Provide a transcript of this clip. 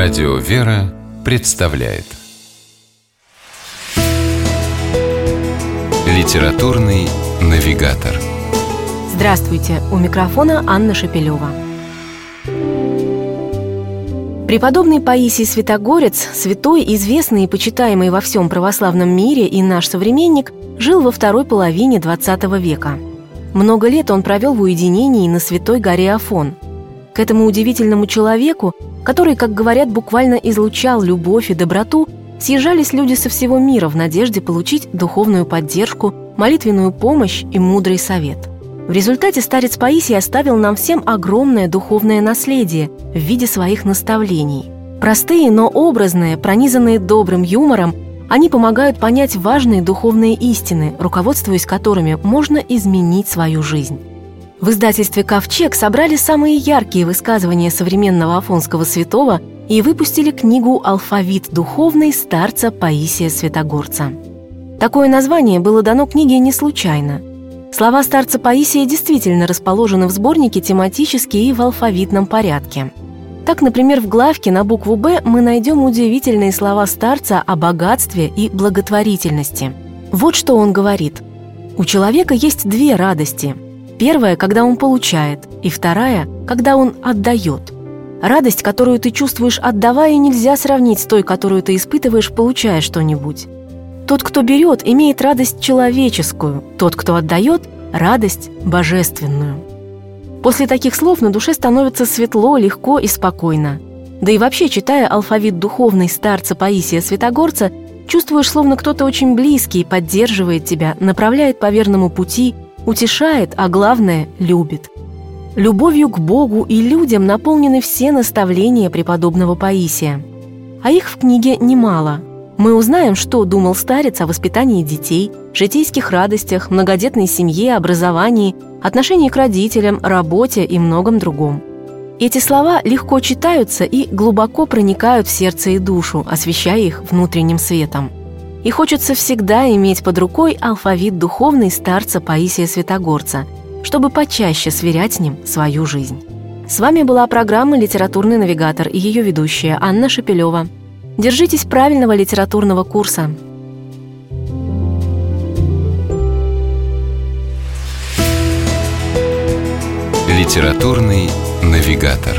Радио «Вера» представляет Литературный навигатор Здравствуйте! У микрофона Анна Шапилева. Преподобный Паисий Святогорец, святой, известный и почитаемый во всем православном мире и наш современник, жил во второй половине XX века. Много лет он провел в уединении на святой горе Афон. К этому удивительному человеку который, как говорят, буквально излучал любовь и доброту, съезжались люди со всего мира в надежде получить духовную поддержку, молитвенную помощь и мудрый совет. В результате старец Паисий оставил нам всем огромное духовное наследие в виде своих наставлений. Простые, но образные, пронизанные добрым юмором, они помогают понять важные духовные истины, руководствуясь которыми можно изменить свою жизнь. В издательстве «Ковчег» собрали самые яркие высказывания современного афонского святого и выпустили книгу «Алфавит духовный» старца Паисия Святогорца. Такое название было дано книге не случайно. Слова старца Паисия действительно расположены в сборнике тематически и в алфавитном порядке. Так, например, в главке на букву «Б» мы найдем удивительные слова старца о богатстве и благотворительности. Вот что он говорит. «У человека есть две радости – Первая, когда он получает, и вторая, когда он отдает. Радость, которую ты чувствуешь отдавая, нельзя сравнить с той, которую ты испытываешь, получая что-нибудь. Тот, кто берет, имеет радость человеческую, тот, кто отдает – радость божественную. После таких слов на душе становится светло, легко и спокойно. Да и вообще, читая алфавит духовный старца Паисия Святогорца, чувствуешь, словно кто-то очень близкий поддерживает тебя, направляет по верному пути – утешает, а главное – любит. Любовью к Богу и людям наполнены все наставления преподобного Паисия. А их в книге немало. Мы узнаем, что думал старец о воспитании детей, житейских радостях, многодетной семье, образовании, отношении к родителям, работе и многом другом. Эти слова легко читаются и глубоко проникают в сердце и душу, освещая их внутренним светом и хочется всегда иметь под рукой алфавит духовный старца Паисия Святогорца, чтобы почаще сверять с ним свою жизнь. С вами была программа «Литературный навигатор» и ее ведущая Анна Шапилева. Держитесь правильного литературного курса. «Литературный навигатор»